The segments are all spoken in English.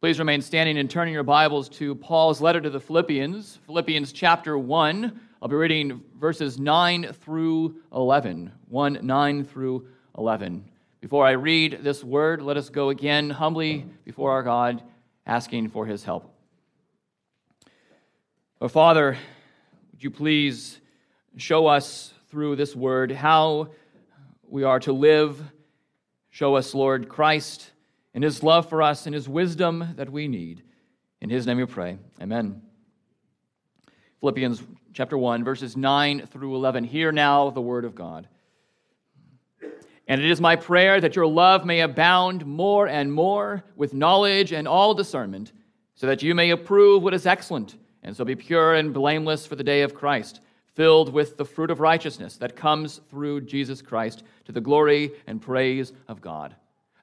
Please remain standing and turning your Bibles to Paul's letter to the Philippians, Philippians chapter 1. I'll be reading verses 9 through 11. 1 9 through 11. Before I read this word, let us go again humbly before our God, asking for his help. Oh, Father, would you please show us through this word how we are to live? Show us, Lord Christ in his love for us and his wisdom that we need. In his name we pray. Amen. Philippians chapter 1, verses 9 through 11. Hear now the word of God. And it is my prayer that your love may abound more and more with knowledge and all discernment, so that you may approve what is excellent, and so be pure and blameless for the day of Christ, filled with the fruit of righteousness that comes through Jesus Christ to the glory and praise of God.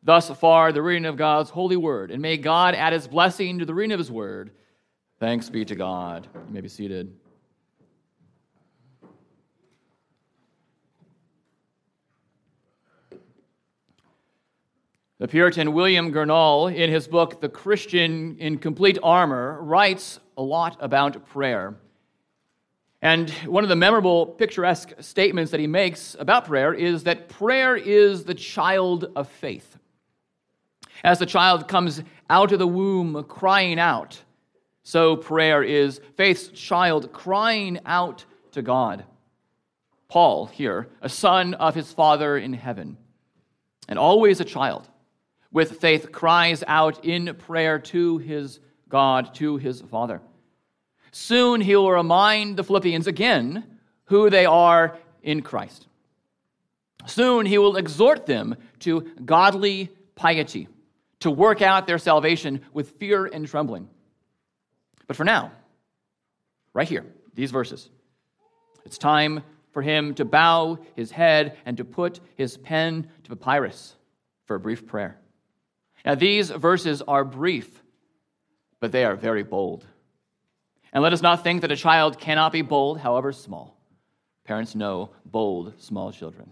Thus far, the reading of God's holy word. And may God add his blessing to the reading of his word. Thanks be to God. You may be seated. The Puritan William Gurnall, in his book, The Christian in Complete Armor, writes a lot about prayer. And one of the memorable, picturesque statements that he makes about prayer is that prayer is the child of faith. As the child comes out of the womb crying out, so prayer is faith's child crying out to God. Paul, here, a son of his Father in heaven, and always a child, with faith cries out in prayer to his God, to his Father. Soon he will remind the Philippians again who they are in Christ. Soon he will exhort them to godly piety to work out their salvation with fear and trembling. But for now, right here, these verses, it's time for him to bow his head and to put his pen to papyrus for a brief prayer. Now, these verses are brief, but they are very bold. And let us not think that a child cannot be bold, however small. Parents know bold, small children.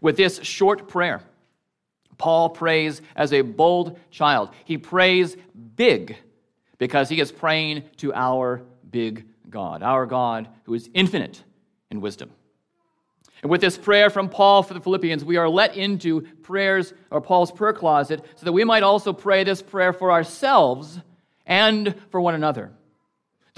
With this short prayer, Paul prays as a bold child. He prays big because he is praying to our big God, our God who is infinite in wisdom. And with this prayer from Paul for the Philippians, we are let into prayers or Paul's prayer closet so that we might also pray this prayer for ourselves and for one another.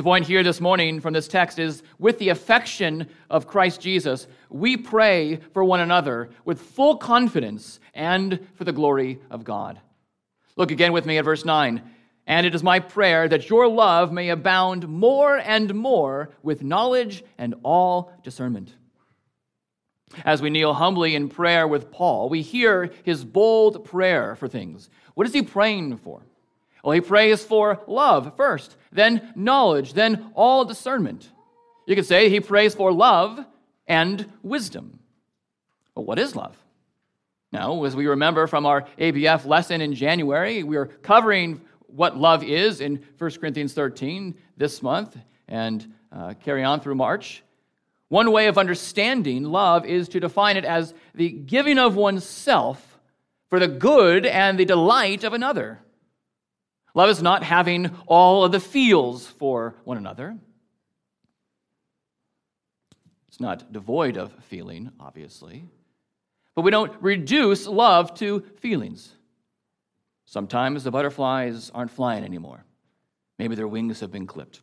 The point here this morning from this text is with the affection of Christ Jesus, we pray for one another with full confidence and for the glory of God. Look again with me at verse 9. And it is my prayer that your love may abound more and more with knowledge and all discernment. As we kneel humbly in prayer with Paul, we hear his bold prayer for things. What is he praying for? Well, he prays for love first, then knowledge, then all discernment. You could say he prays for love and wisdom. But what is love? Now, as we remember from our ABF lesson in January, we are covering what love is in 1 Corinthians 13 this month and uh, carry on through March. One way of understanding love is to define it as the giving of oneself for the good and the delight of another. Love is not having all of the feels for one another. It's not devoid of feeling, obviously. But we don't reduce love to feelings. Sometimes the butterflies aren't flying anymore. Maybe their wings have been clipped.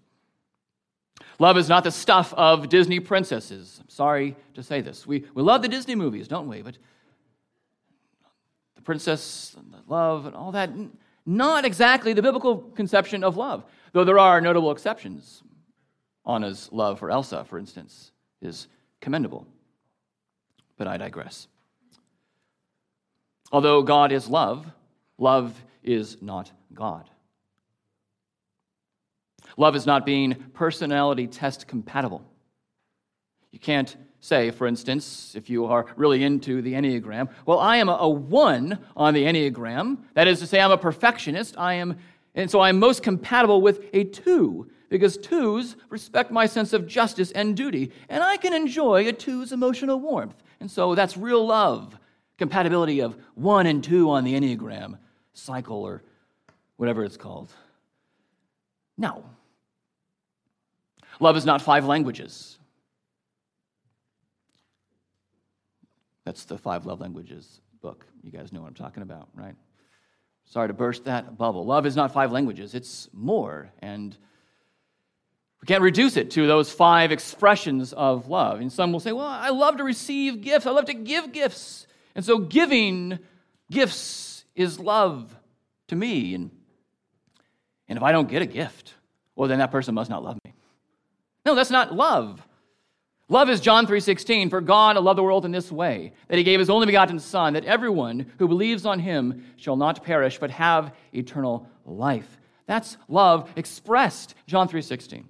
Love is not the stuff of Disney princesses. I'm sorry to say this. We, we love the Disney movies, don't we? But the princess, and the love, and all that, not exactly the biblical conception of love, though there are notable exceptions. Anna's love for Elsa, for instance, is commendable. But I digress. Although God is love, love is not God. Love is not being personality test compatible. You can't say, for instance, if you are really into the Enneagram, well, I am a, one on the Enneagram. That is to say, I'm a perfectionist. I am, and so I'm most compatible with a two, because twos respect my sense of justice and duty, and I can enjoy a two's emotional warmth. And so that's real love, compatibility of one and two on the Enneagram cycle or whatever it's called. No. Love is not five languages. That's the five love languages book. You guys know what I'm talking about, right? Sorry to burst that bubble. Love is not five languages, it's more. And we can't reduce it to those five expressions of love. And some will say, well, I love to receive gifts, I love to give gifts. And so giving gifts is love to me. And, and if I don't get a gift, well, then that person must not love me. No, that's not love. Love is John 3:16, for God loved the world in this way, that he gave his only begotten son that everyone who believes on him shall not perish but have eternal life. That's love expressed, John 3:16.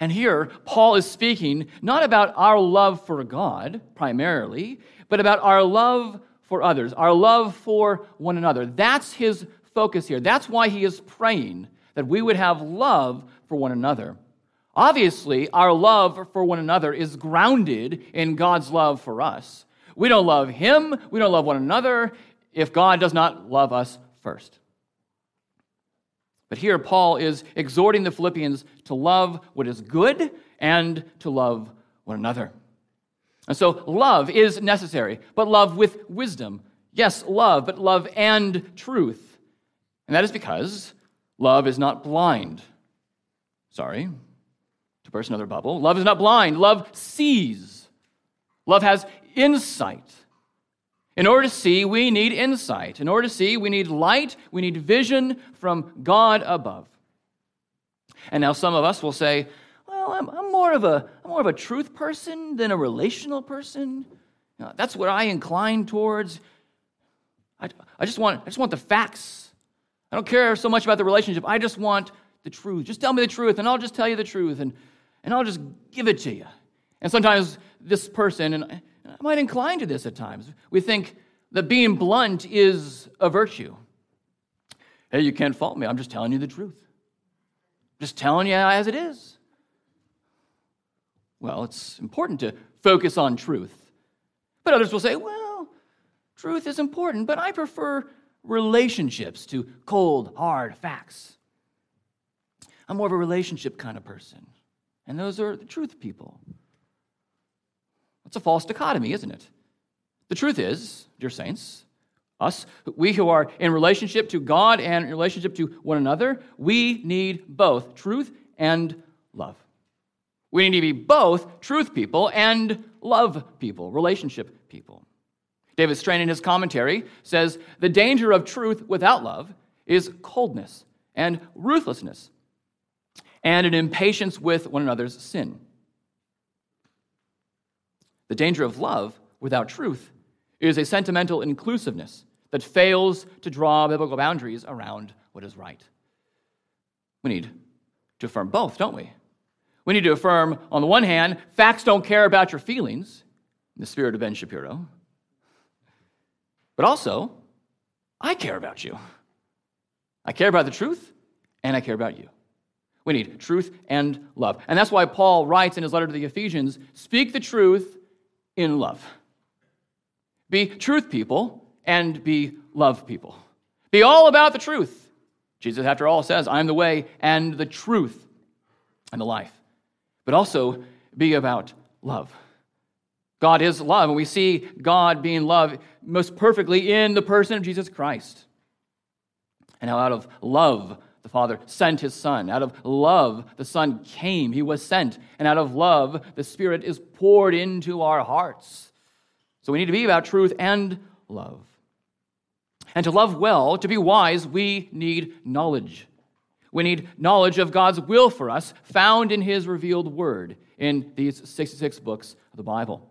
And here Paul is speaking not about our love for God primarily, but about our love for others, our love for one another. That's his focus here. That's why he is praying that we would have love for one another. Obviously, our love for one another is grounded in God's love for us. We don't love Him, we don't love one another if God does not love us first. But here, Paul is exhorting the Philippians to love what is good and to love one another. And so, love is necessary, but love with wisdom. Yes, love, but love and truth. And that is because love is not blind. Sorry, burst another bubble. Love is not blind, love sees. Love has insight. In order to see, we need insight. In order to see, we need light, we need vision from God above. And now some of us will say, well, I'm, I'm more, of a, I'm more of a truth person than a relational person. You know, that's what I incline towards. I, I, just want, I just want the facts. I don't care so much about the relationship. I just want the truth. Just tell me the truth, and I'll just tell you the truth. And and I'll just give it to you. And sometimes this person, and I might incline to this at times, we think that being blunt is a virtue. Hey, you can't fault me. I'm just telling you the truth. Just telling you as it is. Well, it's important to focus on truth. But others will say, well, truth is important, but I prefer relationships to cold, hard facts. I'm more of a relationship kind of person and those are the truth people. It's a false dichotomy, isn't it? The truth is, dear saints, us, we who are in relationship to God and in relationship to one another, we need both truth and love. We need to be both truth people and love people, relationship people. David Strain, in his commentary, says the danger of truth without love is coldness and ruthlessness and an impatience with one another's sin. The danger of love without truth is a sentimental inclusiveness that fails to draw biblical boundaries around what is right. We need to affirm both, don't we? We need to affirm, on the one hand, facts don't care about your feelings, in the spirit of Ben Shapiro. But also, I care about you. I care about the truth, and I care about you. We need truth and love. And that's why Paul writes in his letter to the Ephesians speak the truth in love. Be truth people and be love people. Be all about the truth. Jesus, after all, says, I am the way and the truth and the life. But also be about love. God is love, and we see God being love most perfectly in the person of Jesus Christ. And how out of love, the Father sent his Son. Out of love, the Son came. He was sent. And out of love, the Spirit is poured into our hearts. So we need to be about truth and love. And to love well, to be wise, we need knowledge. We need knowledge of God's will for us, found in His revealed word in these 66 books of the Bible.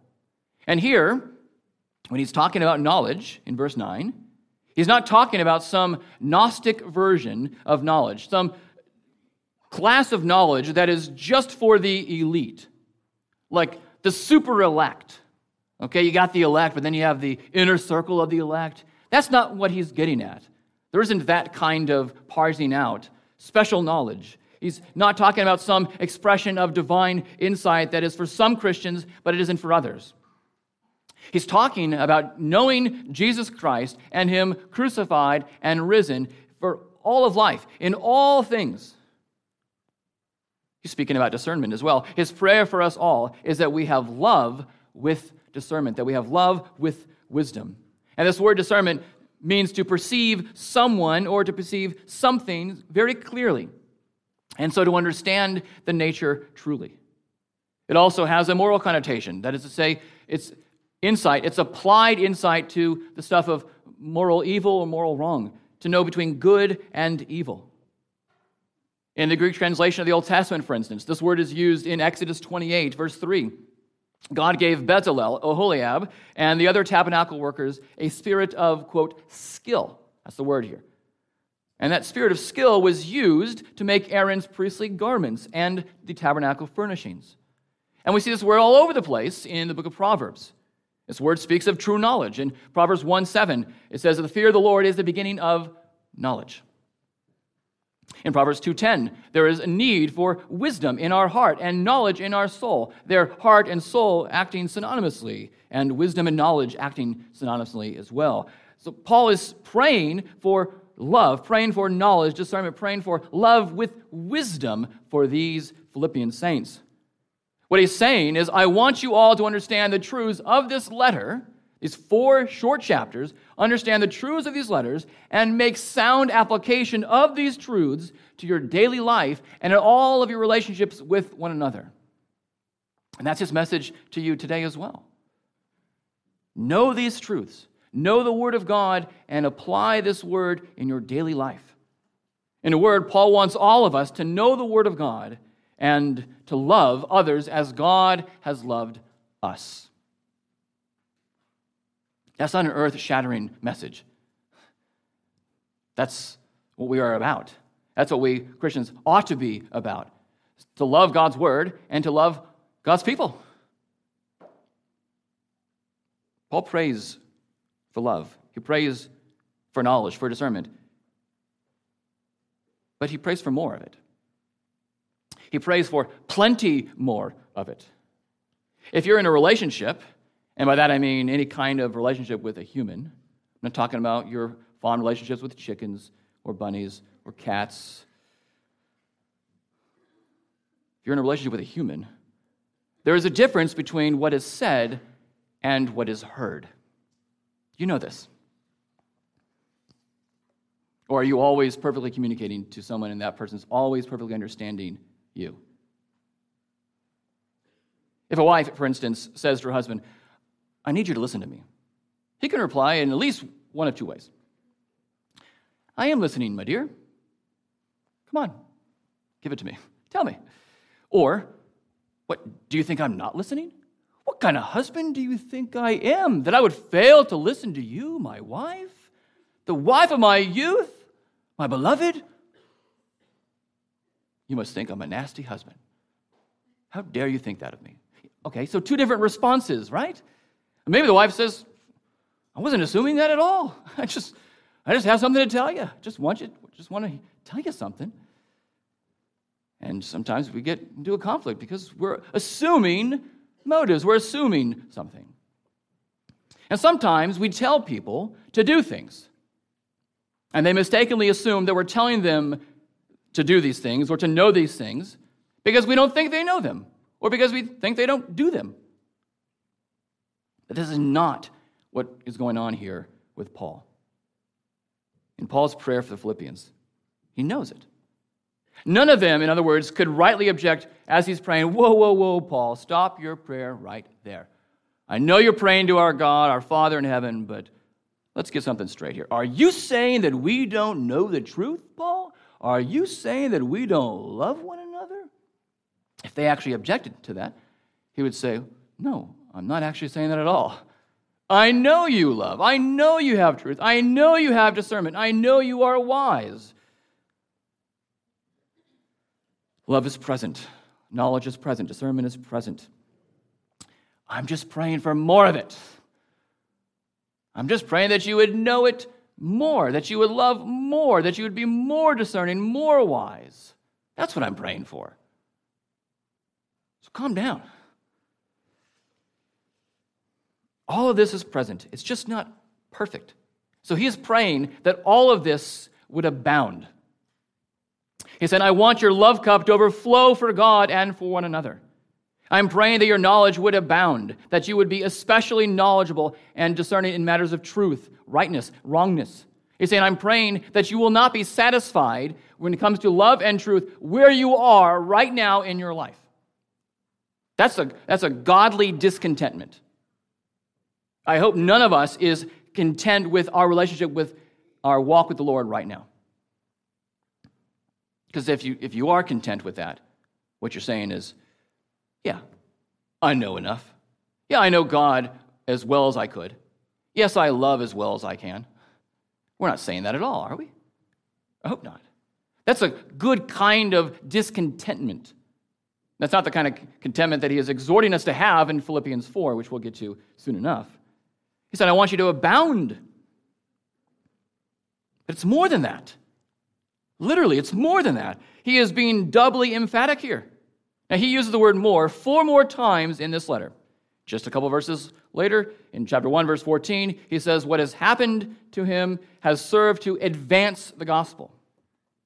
And here, when he's talking about knowledge in verse 9, He's not talking about some Gnostic version of knowledge, some class of knowledge that is just for the elite, like the super elect. Okay, you got the elect, but then you have the inner circle of the elect. That's not what he's getting at. There isn't that kind of parsing out, special knowledge. He's not talking about some expression of divine insight that is for some Christians, but it isn't for others. He's talking about knowing Jesus Christ and Him crucified and risen for all of life, in all things. He's speaking about discernment as well. His prayer for us all is that we have love with discernment, that we have love with wisdom. And this word discernment means to perceive someone or to perceive something very clearly, and so to understand the nature truly. It also has a moral connotation. That is to say, it's insight, it's applied insight to the stuff of moral evil or moral wrong, to know between good and evil. In the Greek translation of the Old Testament, for instance, this word is used in Exodus 28, verse 3. God gave Bezalel, Oholiab, and the other tabernacle workers a spirit of, quote, skill. That's the word here. And that spirit of skill was used to make Aaron's priestly garments and the tabernacle furnishings. And we see this word all over the place in the book of Proverbs. This word speaks of true knowledge. In Proverbs 1 7, it says that the fear of the Lord is the beginning of knowledge. In Proverbs 2:10, there is a need for wisdom in our heart and knowledge in our soul. Their heart and soul acting synonymously, and wisdom and knowledge acting synonymously as well. So Paul is praying for love, praying for knowledge, discernment, praying for love with wisdom for these Philippian saints. What he's saying is, I want you all to understand the truths of this letter these four short chapters, understand the truths of these letters, and make sound application of these truths to your daily life and in all of your relationships with one another. And that's his message to you today as well. Know these truths, know the Word of God, and apply this Word in your daily life. In a word, Paul wants all of us to know the Word of God and to love others as God has loved us. That's not an earth shattering message. That's what we are about. That's what we Christians ought to be about to love God's word and to love God's people. Paul prays for love, he prays for knowledge, for discernment, but he prays for more of it. He prays for plenty more of it. If you're in a relationship, and by that I mean any kind of relationship with a human. I'm not talking about your fond relationships with chickens or bunnies or cats. If you're in a relationship with a human, there is a difference between what is said and what is heard. You know this. Or are you always perfectly communicating to someone and that person's always perfectly understanding you? If a wife, for instance, says to her husband, I need you to listen to me. He can reply in at least one of two ways. I am listening, my dear. Come on, give it to me. Tell me. Or, what, do you think I'm not listening? What kind of husband do you think I am that I would fail to listen to you, my wife? The wife of my youth? My beloved? You must think I'm a nasty husband. How dare you think that of me? Okay, so two different responses, right? Maybe the wife says, I wasn't assuming that at all. I just, I just have something to tell you. Just want you, just want to tell you something. And sometimes we get into a conflict because we're assuming motives, we're assuming something. And sometimes we tell people to do things. And they mistakenly assume that we're telling them to do these things or to know these things because we don't think they know them or because we think they don't do them. But this is not what is going on here with Paul. In Paul's prayer for the Philippians, he knows it. None of them, in other words, could rightly object as he's praying, Whoa, whoa, whoa, Paul, stop your prayer right there. I know you're praying to our God, our Father in heaven, but let's get something straight here. Are you saying that we don't know the truth, Paul? Are you saying that we don't love one another? If they actually objected to that, he would say, No, I'm not actually saying that at all. I know you love. I know you have truth. I know you have discernment. I know you are wise. Love is present. Knowledge is present. Discernment is present. I'm just praying for more of it. I'm just praying that you would know it more, that you would love more, that you would be more discerning, more wise. That's what I'm praying for. So calm down. All of this is present, it's just not perfect. So he is praying that all of this would abound. He said, I want your love cup to overflow for God and for one another. I'm praying that your knowledge would abound, that you would be especially knowledgeable and discerning in matters of truth, rightness, wrongness. He's saying, I'm praying that you will not be satisfied when it comes to love and truth where you are right now in your life. That's a, that's a godly discontentment. I hope none of us is content with our relationship with our walk with the Lord right now. Because if you, if you are content with that, what you're saying is, yeah, I know enough. Yeah, I know God as well as I could. Yes, I love as well as I can. We're not saying that at all, are we? I hope not. That's a good kind of discontentment. That's not the kind of contentment that he is exhorting us to have in Philippians 4, which we'll get to soon enough. He said, I want you to abound. But it's more than that. Literally, it's more than that. He is being doubly emphatic here. Now, he uses the word more four more times in this letter. Just a couple verses later, in chapter 1, verse 14, he says, What has happened to him has served to advance the gospel,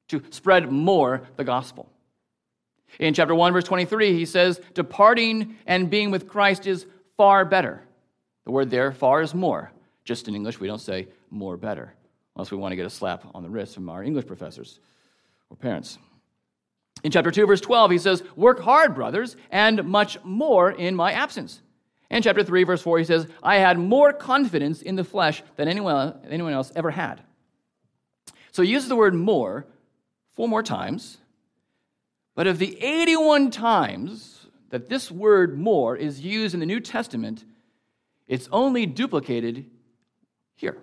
to spread more the gospel. In chapter 1, verse 23, he says, Departing and being with Christ is far better. The word there, far, is more. Just in English, we don't say more better, unless we want to get a slap on the wrist from our English professors or parents. In chapter 2, verse 12, he says, Work hard, brothers, and much more in my absence. In chapter 3, verse 4, he says, I had more confidence in the flesh than anyone, anyone else ever had. So he uses the word more four more times. But of the 81 times that this word more is used in the New Testament, it's only duplicated here.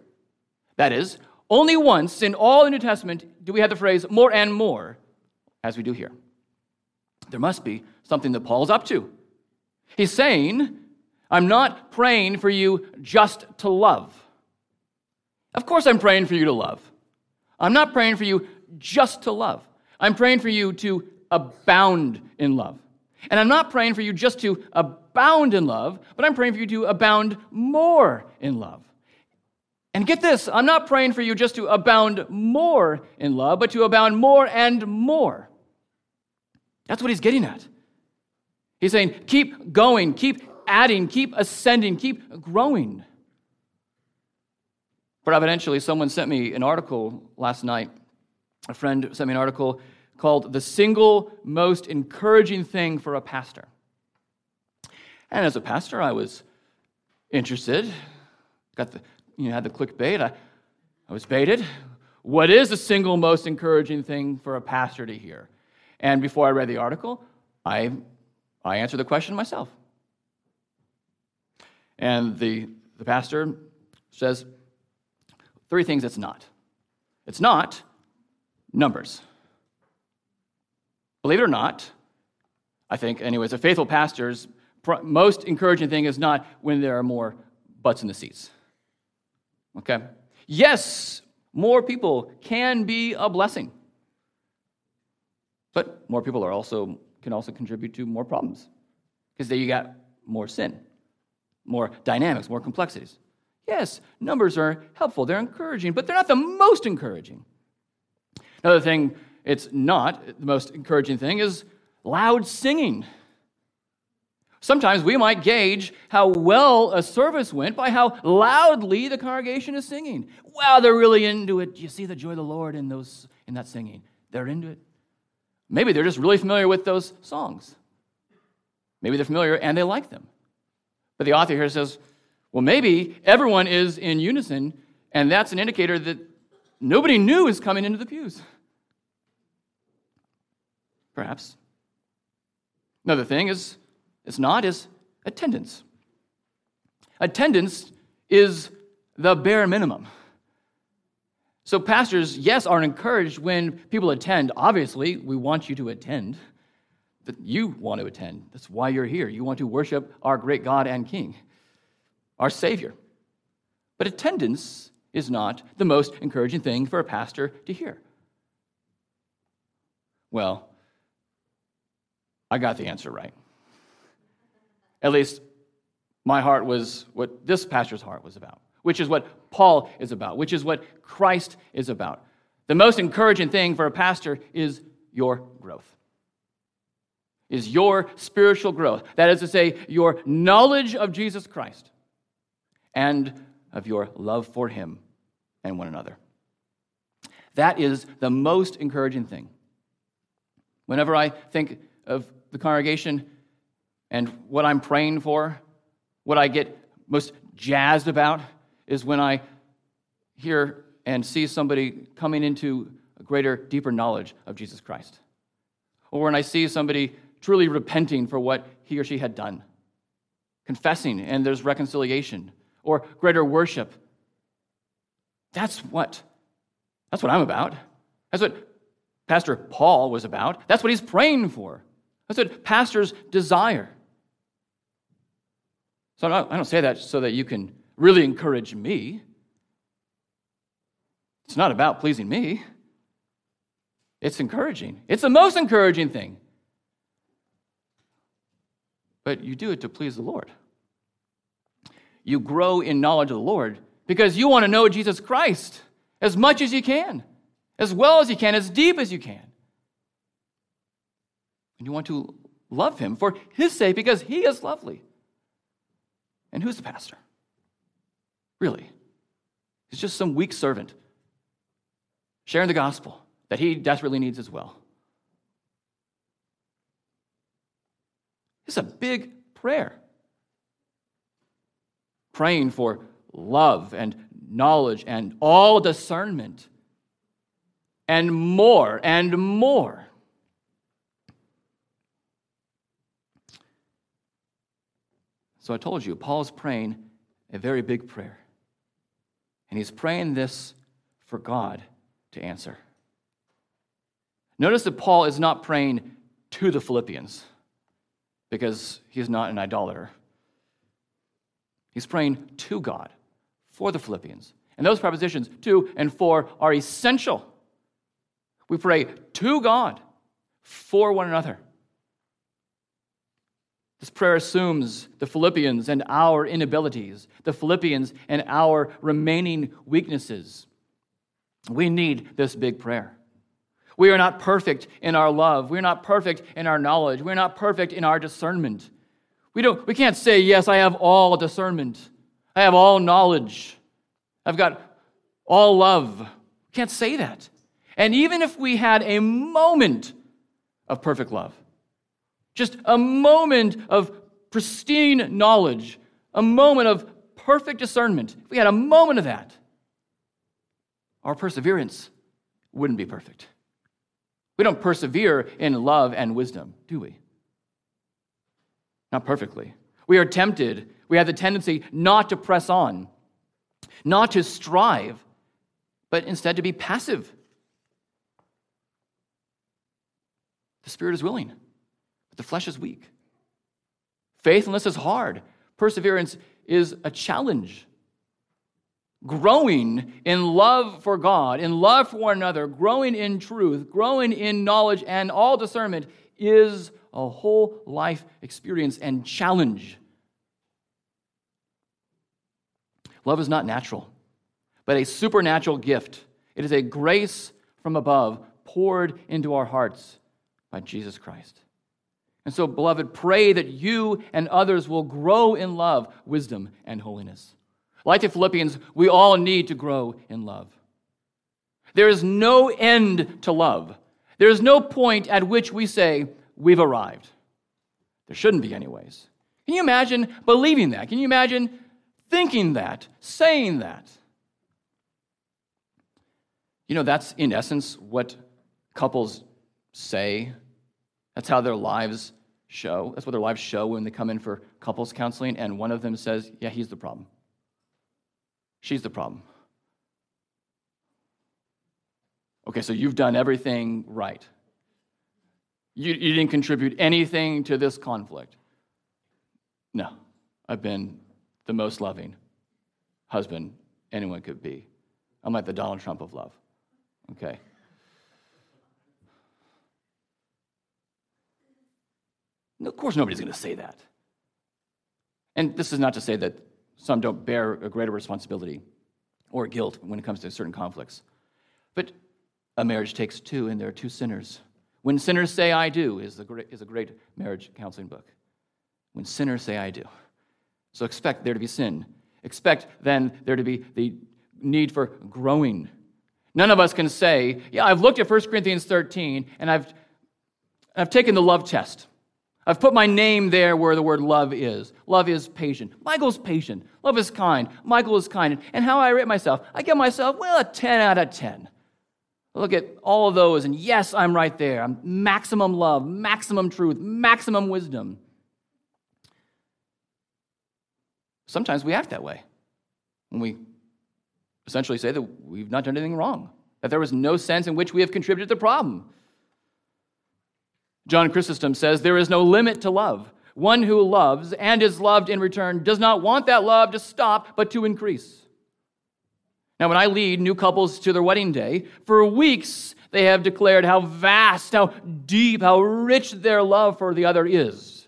That is, only once in all the New Testament do we have the phrase more and more as we do here. There must be something that Paul's up to. He's saying, I'm not praying for you just to love. Of course, I'm praying for you to love. I'm not praying for you just to love. I'm praying for you to abound in love. And I'm not praying for you just to abound in love, but I'm praying for you to abound more in love. And get this, I'm not praying for you just to abound more in love, but to abound more and more. That's what he's getting at. He's saying, keep going, keep adding, keep ascending, keep growing. Providentially, someone sent me an article last night. A friend sent me an article called The Single Most Encouraging Thing for a Pastor. And as a pastor, I was interested. Got the, you know, had the clickbait. I, I was baited. What is the single most encouraging thing for a pastor to hear? And before I read the article, I, I answered the question myself. And the, the pastor says three things it's not. It's not numbers. Believe it or not, I think, anyways, a faithful pastor's most encouraging thing is not when there are more butts in the seats. Okay? Yes, more people can be a blessing. But more people are also can also contribute to more problems because there you got more sin, more dynamics, more complexities. Yes, numbers are helpful, they're encouraging, but they're not the most encouraging. Another thing it's not the most encouraging thing is loud singing. Sometimes we might gauge how well a service went by how loudly the congregation is singing. Wow, they're really into it. You see the joy of the Lord in those in that singing. They're into it. Maybe they're just really familiar with those songs. Maybe they're familiar and they like them. But the author here says, well, maybe everyone is in unison, and that's an indicator that nobody new is coming into the pews. Perhaps. Another thing is, it's not, is attendance. Attendance is the bare minimum. So, pastors, yes, are encouraged when people attend. Obviously, we want you to attend. That you want to attend. That's why you're here. You want to worship our great God and King, our Savior. But attendance is not the most encouraging thing for a pastor to hear. Well, I got the answer right. At least my heart was what this pastor's heart was about which is what Paul is about, which is what Christ is about. The most encouraging thing for a pastor is your growth. Is your spiritual growth. That is to say, your knowledge of Jesus Christ and of your love for Him and one another. That is the most encouraging thing. Whenever I think of the congregation and what I'm praying for, what I get most jazzed about is when I hear and see somebody coming into a greater, deeper knowledge of Jesus Christ. Or when I see somebody truly repenting for what he or she had done, confessing, and there's reconciliation, or greater worship. That's what. That's what I'm about. That's what Pastor Paul was about. That's what he's praying for. That's what pastors desire. So I don't say that so that you can really encourage me. It's not about pleasing me. It's encouraging. It's the most encouraging thing. But you do it to please the Lord. You grow in knowledge of the Lord because you want to know Jesus Christ as much as you can, as well as you can, as deep as you can. And you want to love him for his sake because he is lovely. And who's the pastor? Really? He's just some weak servant sharing the gospel that he desperately needs as well. It's a big prayer. Praying for love and knowledge and all discernment and more and more. So I told you, Paul's praying a very big prayer. And he's praying this for God to answer. Notice that Paul is not praying to the Philippians because he's not an idolater. He's praying to God for the Philippians. And those prepositions, to and for, are essential. We pray to God for one another. This prayer assumes the Philippians and our inabilities, the Philippians and our remaining weaknesses. We need this big prayer. We are not perfect in our love. We're not perfect in our knowledge. We're not perfect in our discernment. We, don't, we can't say, Yes, I have all discernment. I have all knowledge. I've got all love. We can't say that. And even if we had a moment of perfect love, just a moment of pristine knowledge, a moment of perfect discernment, if we had a moment of that, our perseverance wouldn't be perfect. We don't persevere in love and wisdom, do we? Not perfectly. We are tempted. We have the tendency not to press on, not to strive, but instead to be passive. The spirit is willing, but the flesh is weak. Faithfulness is hard. Perseverance is a challenge growing in love for God, in love for one another, growing in truth, growing in knowledge and all discernment is a whole life experience and challenge. Love is not natural, but a supernatural gift. It is a grace from above poured into our hearts by Jesus Christ. And so, beloved, pray that you and others will grow in love, wisdom, and holiness. Like the Philippians, we all need to grow in love. There is no end to love. There is no point at which we say, we've arrived. There shouldn't be, anyways. Can you imagine believing that? Can you imagine thinking that, saying that? You know, that's in essence what couples say. That's how their lives show. That's what their lives show when they come in for couples counseling, and one of them says, Yeah, he's the problem. She's the problem. Okay, so you've done everything right. You, you didn't contribute anything to this conflict. No, I've been the most loving husband anyone could be. I'm like the Donald Trump of love. Okay? Of course, nobody's going to say that. And this is not to say that some don't bear a greater responsibility or guilt when it comes to certain conflicts. But A marriage takes two, and there are two sinners. When sinners say I do is, the is a great marriage counseling book. When sinners say I do. So expect there to be sin. Expect then there to be the need for growing. None of us can say, Yeah, I've looked at 1 Corinthians 13 and I've, I've taken the love test. I've put my name there where the word love is. Love is patient. Michael's patient. Love is kind. Michael is kind. And how I rate myself, I give myself, well, a 10 out of 10. Look at all of those, and yes, I'm right there. I'm maximum love, maximum truth, maximum wisdom. Sometimes we act that way when we essentially say that we've not done anything wrong, that there was no sense in which we have contributed to the problem. John Chrysostom says there is no limit to love. One who loves and is loved in return does not want that love to stop, but to increase. Now, when I lead new couples to their wedding day, for weeks they have declared how vast, how deep, how rich their love for the other is.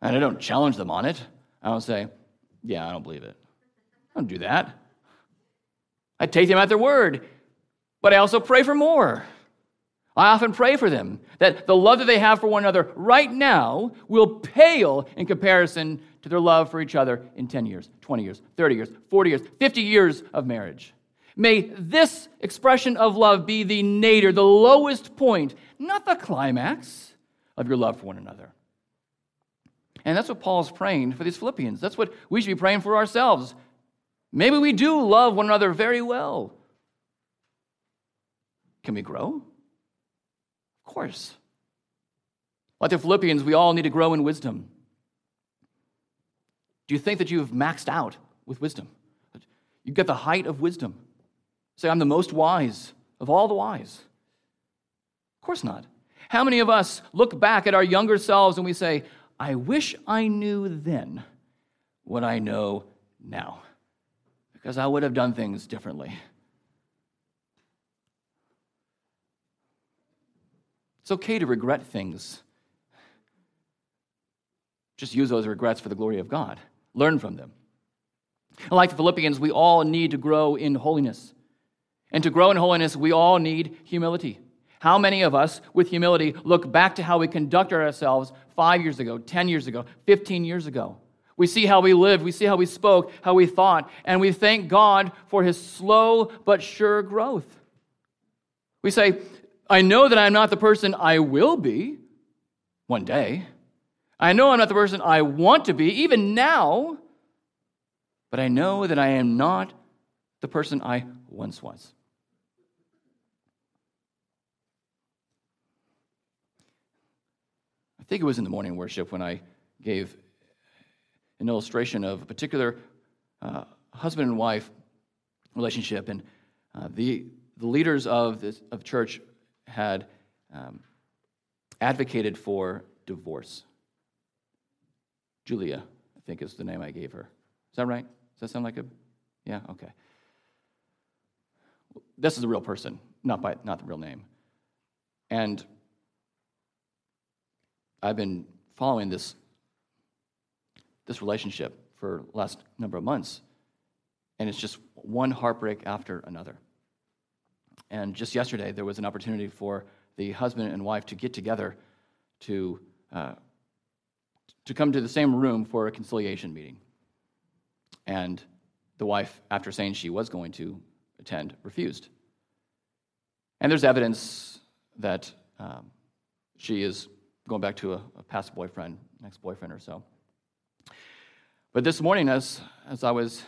And I don't challenge them on it. I don't say, yeah, I don't believe it. I don't do that. I take them at their word, but I also pray for more. I often pray for them that the love that they have for one another right now will pale in comparison to their love for each other in 10 years, 20 years, 30 years, 40 years, 50 years of marriage. May this expression of love be the nadir, the lowest point, not the climax of your love for one another. And that's what Paul's praying for these Philippians. That's what we should be praying for ourselves. Maybe we do love one another very well. Can we grow? Of course. Like the Philippians, we all need to grow in wisdom. Do you think that you've maxed out with wisdom? You get the height of wisdom. Say, I'm the most wise of all the wise. Of course not. How many of us look back at our younger selves and we say, I wish I knew then what I know now, because I would have done things differently. It's okay to regret things. Just use those regrets for the glory of God. Learn from them. Like the Philippians, we all need to grow in holiness. And to grow in holiness, we all need humility. How many of us, with humility, look back to how we conducted ourselves five years ago, 10 years ago, 15 years ago? We see how we lived, we see how we spoke, how we thought, and we thank God for his slow but sure growth. We say, I know that I'm not the person I will be one day. I know I'm not the person I want to be, even now, but I know that I am not the person I once was. I think it was in the morning worship when I gave an illustration of a particular uh, husband and wife relationship, and uh, the, the leaders of, this, of church had um, advocated for divorce. Julia, I think is the name I gave her. Is that right? Does that sound like a. Yeah, okay. This is a real person, not, by, not the real name. And I've been following this, this relationship for last number of months, and it's just one heartbreak after another. And just yesterday, there was an opportunity for the husband and wife to get together to uh, to come to the same room for a conciliation meeting. And the wife, after saying she was going to attend, refused. And there's evidence that um, she is going back to a, a past boyfriend, ex boyfriend or so. But this morning, as, as I was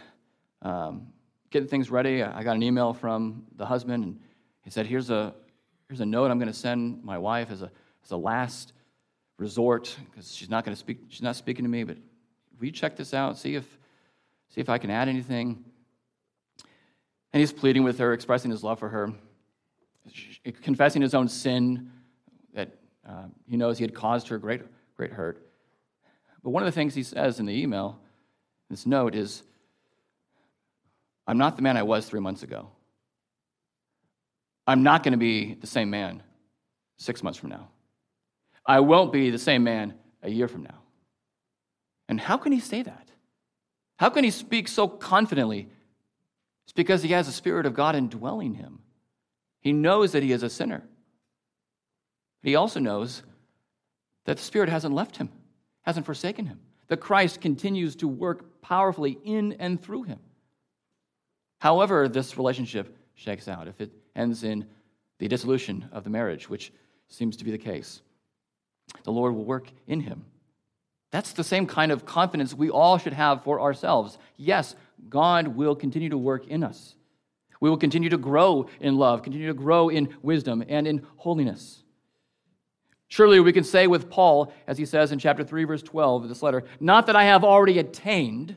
um, getting things ready, I got an email from the husband, and he said, Here's a, here's a note I'm going to send my wife as a, as a last resort because she's not going to speak she's not speaking to me but will you check this out see if see if i can add anything and he's pleading with her expressing his love for her confessing his own sin that uh, he knows he had caused her great great hurt. But one of the things he says in the email this note is i'm not the man i was three months ago i'm not going to be the same man six months from now I won't be the same man a year from now. And how can he say that? How can he speak so confidently? It's because he has the Spirit of God indwelling him. He knows that he is a sinner. But he also knows that the Spirit hasn't left him, hasn't forsaken him, that Christ continues to work powerfully in and through him. However, this relationship shakes out, if it ends in the dissolution of the marriage, which seems to be the case, the Lord will work in him. That's the same kind of confidence we all should have for ourselves. Yes, God will continue to work in us. We will continue to grow in love, continue to grow in wisdom and in holiness. Surely we can say with Paul, as he says in chapter 3, verse 12 of this letter, not that I have already attained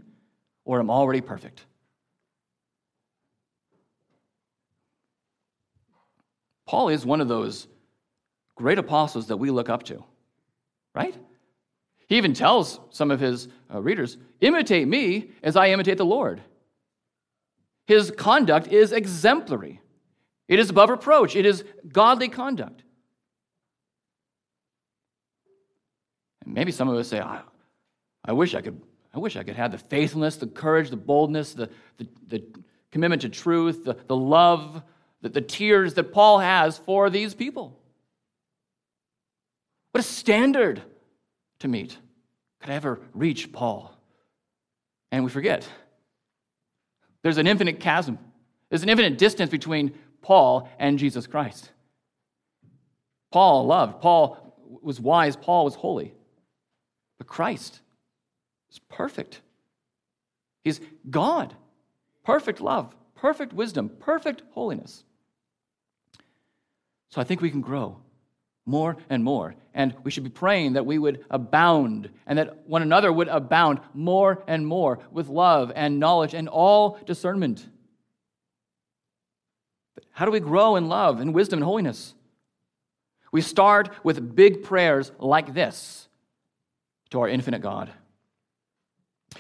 or am already perfect. Paul is one of those great apostles that we look up to, right? He even tells some of his uh, readers, imitate me as I imitate the Lord. His conduct is exemplary. It is above reproach. It is godly conduct. And maybe some of us say, I, I wish I could, I wish I could have the faithfulness, the courage, the boldness, the, the, the commitment to truth, the, the love, the, the tears that Paul has for these people. What a standard to meet. Could I ever reach Paul? And we forget there's an infinite chasm, there's an infinite distance between Paul and Jesus Christ. Paul loved, Paul was wise, Paul was holy. But Christ is perfect. He's God. Perfect love, perfect wisdom, perfect holiness. So I think we can grow more and more. And we should be praying that we would abound and that one another would abound more and more with love and knowledge and all discernment. How do we grow in love and wisdom and holiness? We start with big prayers like this to our infinite God.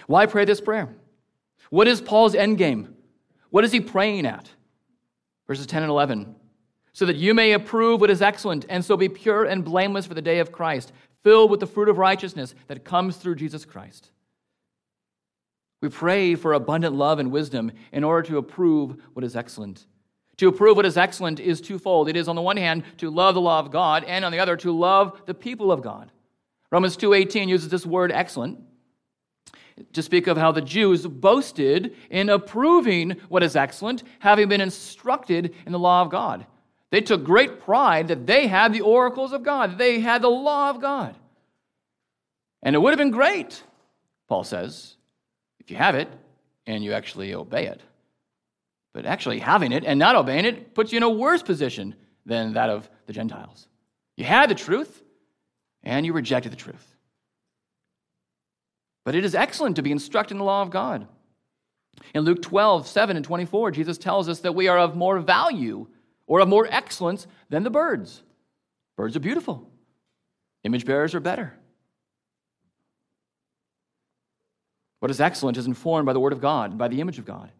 Why pray this prayer? What is Paul's end game? What is he praying at? Verses 10 and 11 so that you may approve what is excellent, and so be pure and blameless for the day of Christ, filled with the fruit of righteousness that comes through Jesus Christ. We pray for abundant love and wisdom in order to approve what is excellent. To approve what is excellent is twofold. It is on the one hand to love the law of God, and on the other to love the people of God. Romans 2:18 uses this word excellent to speak of how the Jews boasted in approving what is excellent, having been instructed in the law of God. They took great pride that they had the oracles of God, they had the law of God. And it would have been great, Paul says, if you have it and you actually obey it. But actually having it and not obeying it puts you in a worse position than that of the Gentiles. You had the truth and you rejected the truth. But it is excellent to be instructed in the law of God. In Luke 12, 7 and 24, Jesus tells us that we are of more value or of more excellence than the birds. Birds are beautiful, image bearers are better. What is excellent is informed by the Word of God, and by the image of God.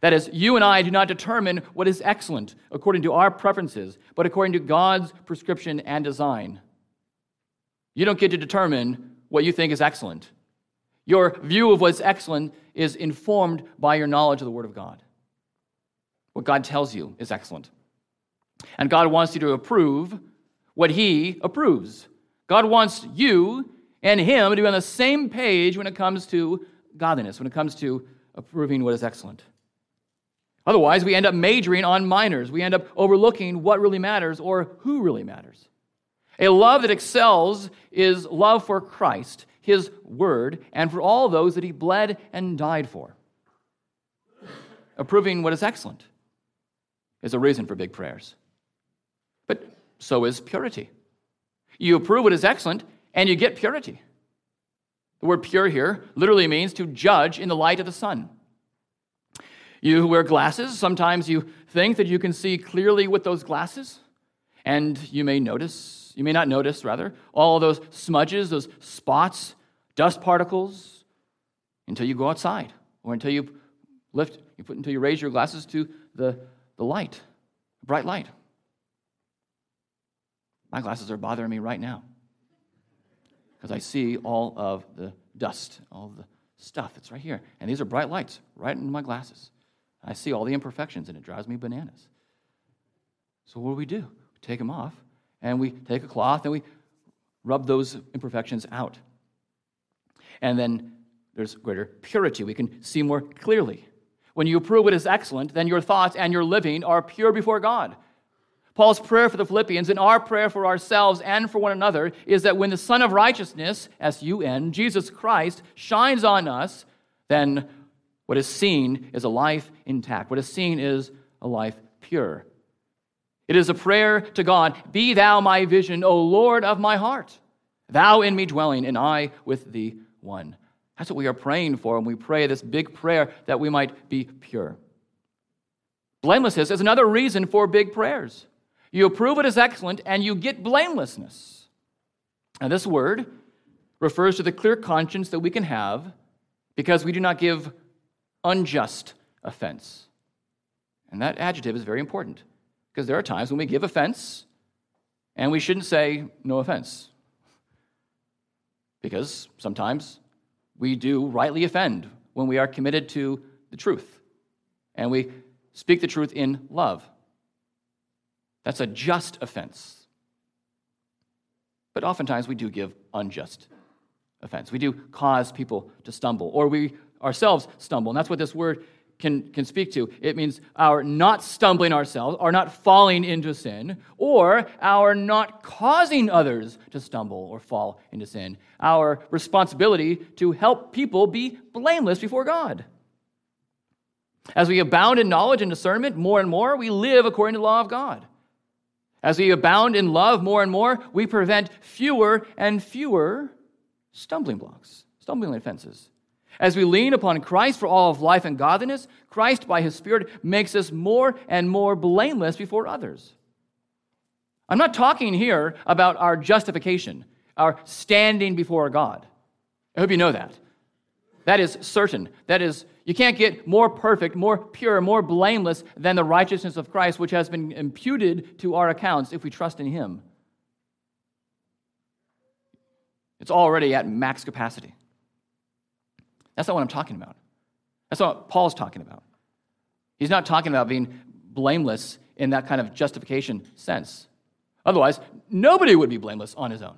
That is, you and I do not determine what is excellent according to our preferences, but according to God's prescription and design. You don't get to determine what you think is excellent. Your view of what's excellent is informed by your knowledge of the Word of God. What God tells you is excellent. And God wants you to approve what He approves. God wants you and Him to be on the same page when it comes to godliness, when it comes to approving what is excellent. Otherwise, we end up majoring on minors. We end up overlooking what really matters or who really matters. A love that excels is love for Christ, His Word, and for all those that He bled and died for. Approving what is excellent is a reason for big prayers so is purity. You approve what is excellent, and you get purity. The word pure here literally means to judge in the light of the sun. You wear glasses, sometimes you think that you can see clearly with those glasses, and you may notice, you may not notice, rather, all those smudges, those spots, dust particles, until you go outside, or until you lift, you put until you raise your glasses to the, the light, bright light. My glasses are bothering me right now because I see all of the dust, all the stuff that's right here. And these are bright lights right in my glasses. I see all the imperfections, and it drives me bananas. So what do we do? We take them off, and we take a cloth and we rub those imperfections out. And then there's greater purity. We can see more clearly. When you approve what is excellent, then your thoughts and your living are pure before God. Paul's prayer for the Philippians and our prayer for ourselves and for one another is that when the Sun of Righteousness, S U N, Jesus Christ, shines on us, then what is seen is a life intact. What is seen is a life pure. It is a prayer to God Be thou my vision, O Lord of my heart, thou in me dwelling, and I with thee one. That's what we are praying for, and we pray this big prayer that we might be pure. Blamelessness is another reason for big prayers. You approve it as excellent, and you get blamelessness. And this word refers to the clear conscience that we can have because we do not give unjust offense. And that adjective is very important because there are times when we give offense and we shouldn't say no offense. Because sometimes we do rightly offend when we are committed to the truth and we speak the truth in love. That's a just offense. But oftentimes we do give unjust offense. We do cause people to stumble, or we ourselves stumble. And that's what this word can, can speak to. It means our not stumbling ourselves, our not falling into sin, or our not causing others to stumble or fall into sin. Our responsibility to help people be blameless before God. As we abound in knowledge and discernment more and more, we live according to the law of God. As we abound in love more and more, we prevent fewer and fewer stumbling blocks, stumbling offenses. As we lean upon Christ for all of life and godliness, Christ, by his Spirit, makes us more and more blameless before others. I'm not talking here about our justification, our standing before God. I hope you know that. That is certain. That is, you can't get more perfect, more pure, more blameless than the righteousness of Christ, which has been imputed to our accounts if we trust in Him. It's already at max capacity. That's not what I'm talking about. That's not what Paul's talking about. He's not talking about being blameless in that kind of justification sense. Otherwise, nobody would be blameless on his own.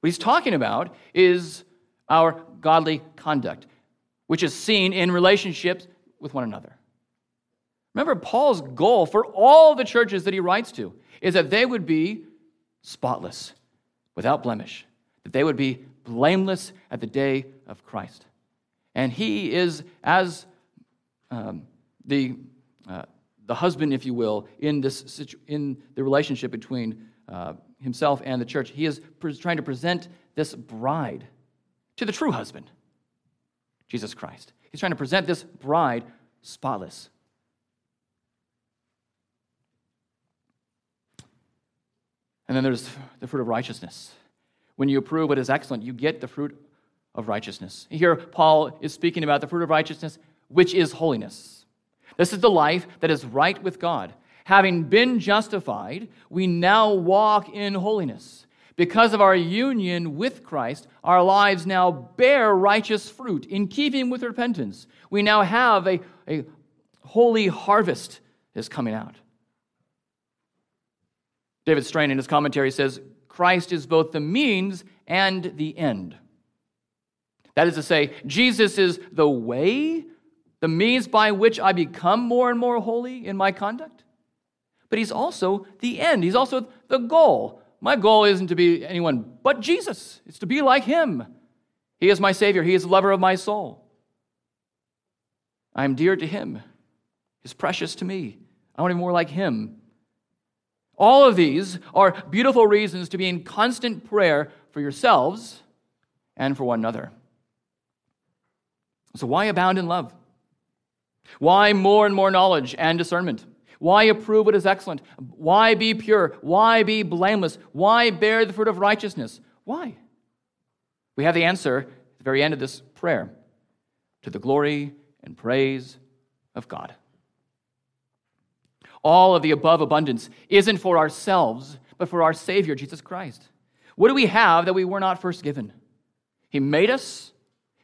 What he's talking about is our godly conduct, which is seen in relationships with one another. Remember, Paul's goal for all the churches that he writes to is that they would be spotless, without blemish, that they would be blameless at the day of Christ. And he is, as um, the, uh, the husband, if you will, in, this, in the relationship between uh, himself and the church, he is trying to present this bride to the true husband, Jesus Christ. He's trying to present this bride spotless. And then there's the fruit of righteousness. When you approve what is excellent, you get the fruit of righteousness. Here, Paul is speaking about the fruit of righteousness, which is holiness. This is the life that is right with God. Having been justified, we now walk in holiness. Because of our union with Christ, our lives now bear righteous fruit in keeping with repentance. We now have a, a holy harvest is coming out. David Strain in his commentary says Christ is both the means and the end. That is to say, Jesus is the way, the means by which I become more and more holy in my conduct. But he's also the end, he's also the goal. My goal isn't to be anyone but Jesus, it's to be like him. He is my Savior, he is the lover of my soul. I am dear to him, he's precious to me. I want to be more like him. All of these are beautiful reasons to be in constant prayer for yourselves and for one another. So, why abound in love? Why more and more knowledge and discernment? Why approve what is excellent? Why be pure? Why be blameless? Why bear the fruit of righteousness? Why? We have the answer at the very end of this prayer to the glory and praise of God. All of the above abundance isn't for ourselves, but for our Savior, Jesus Christ. What do we have that we were not first given? He made us,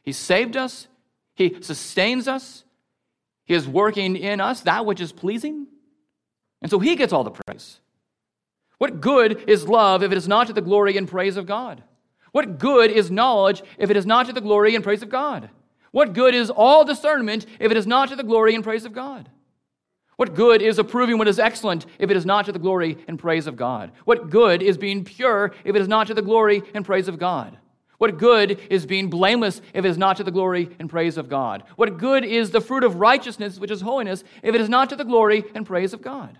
He saved us, He sustains us, He is working in us that which is pleasing. And so he gets all the praise. What good is love if it is not to the glory and praise of God? What good is knowledge if it is not to the glory and praise of God? What good is all discernment if it is not to the glory and praise of God? What good is approving what is excellent if it is not to the glory and praise of God? What good is being pure if it is not to the glory and praise of God? What good is being blameless if it is not to the glory and praise of God? What good is the fruit of righteousness, which is holiness, if it is not to the glory and praise of God?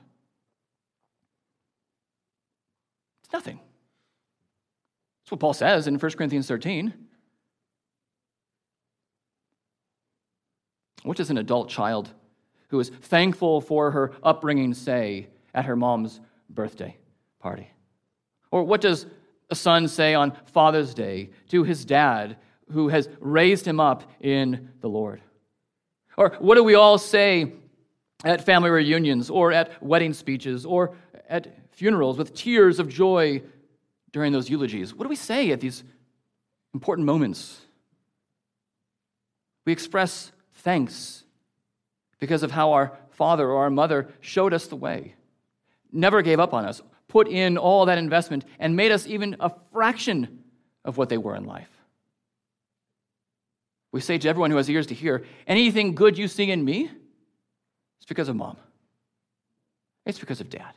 It's nothing. That's what Paul says in 1 Corinthians 13. What does an adult child who is thankful for her upbringing say at her mom's birthday party? Or what does a son say on Father's Day to his dad who has raised him up in the Lord? Or what do we all say at family reunions or at wedding speeches or at funerals with tears of joy during those eulogies? What do we say at these important moments? We express thanks because of how our father or our mother showed us the way, never gave up on us, put in all that investment, and made us even a fraction of what they were in life. We say to everyone who has ears to hear anything good you see in me, it's because of mom, it's because of dad.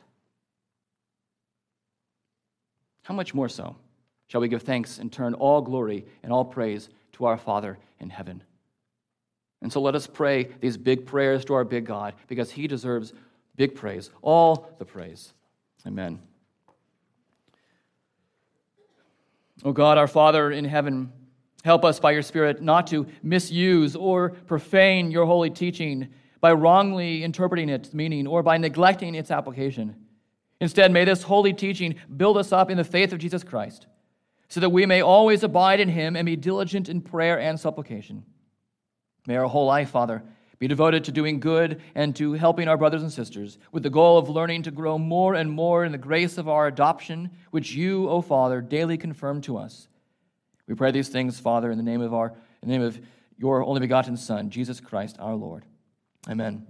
How much more so shall we give thanks and turn all glory and all praise to our Father in heaven? And so let us pray these big prayers to our big God because he deserves big praise, all the praise. Amen. O God, our Father in heaven, help us by your Spirit not to misuse or profane your holy teaching by wrongly interpreting its meaning or by neglecting its application. Instead, may this holy teaching build us up in the faith of Jesus Christ, so that we may always abide in him and be diligent in prayer and supplication. May our whole life, Father, be devoted to doing good and to helping our brothers and sisters, with the goal of learning to grow more and more in the grace of our adoption, which you, O Father, daily confirm to us. We pray these things, Father, in the name of our in the name of your only begotten Son, Jesus Christ our Lord. Amen.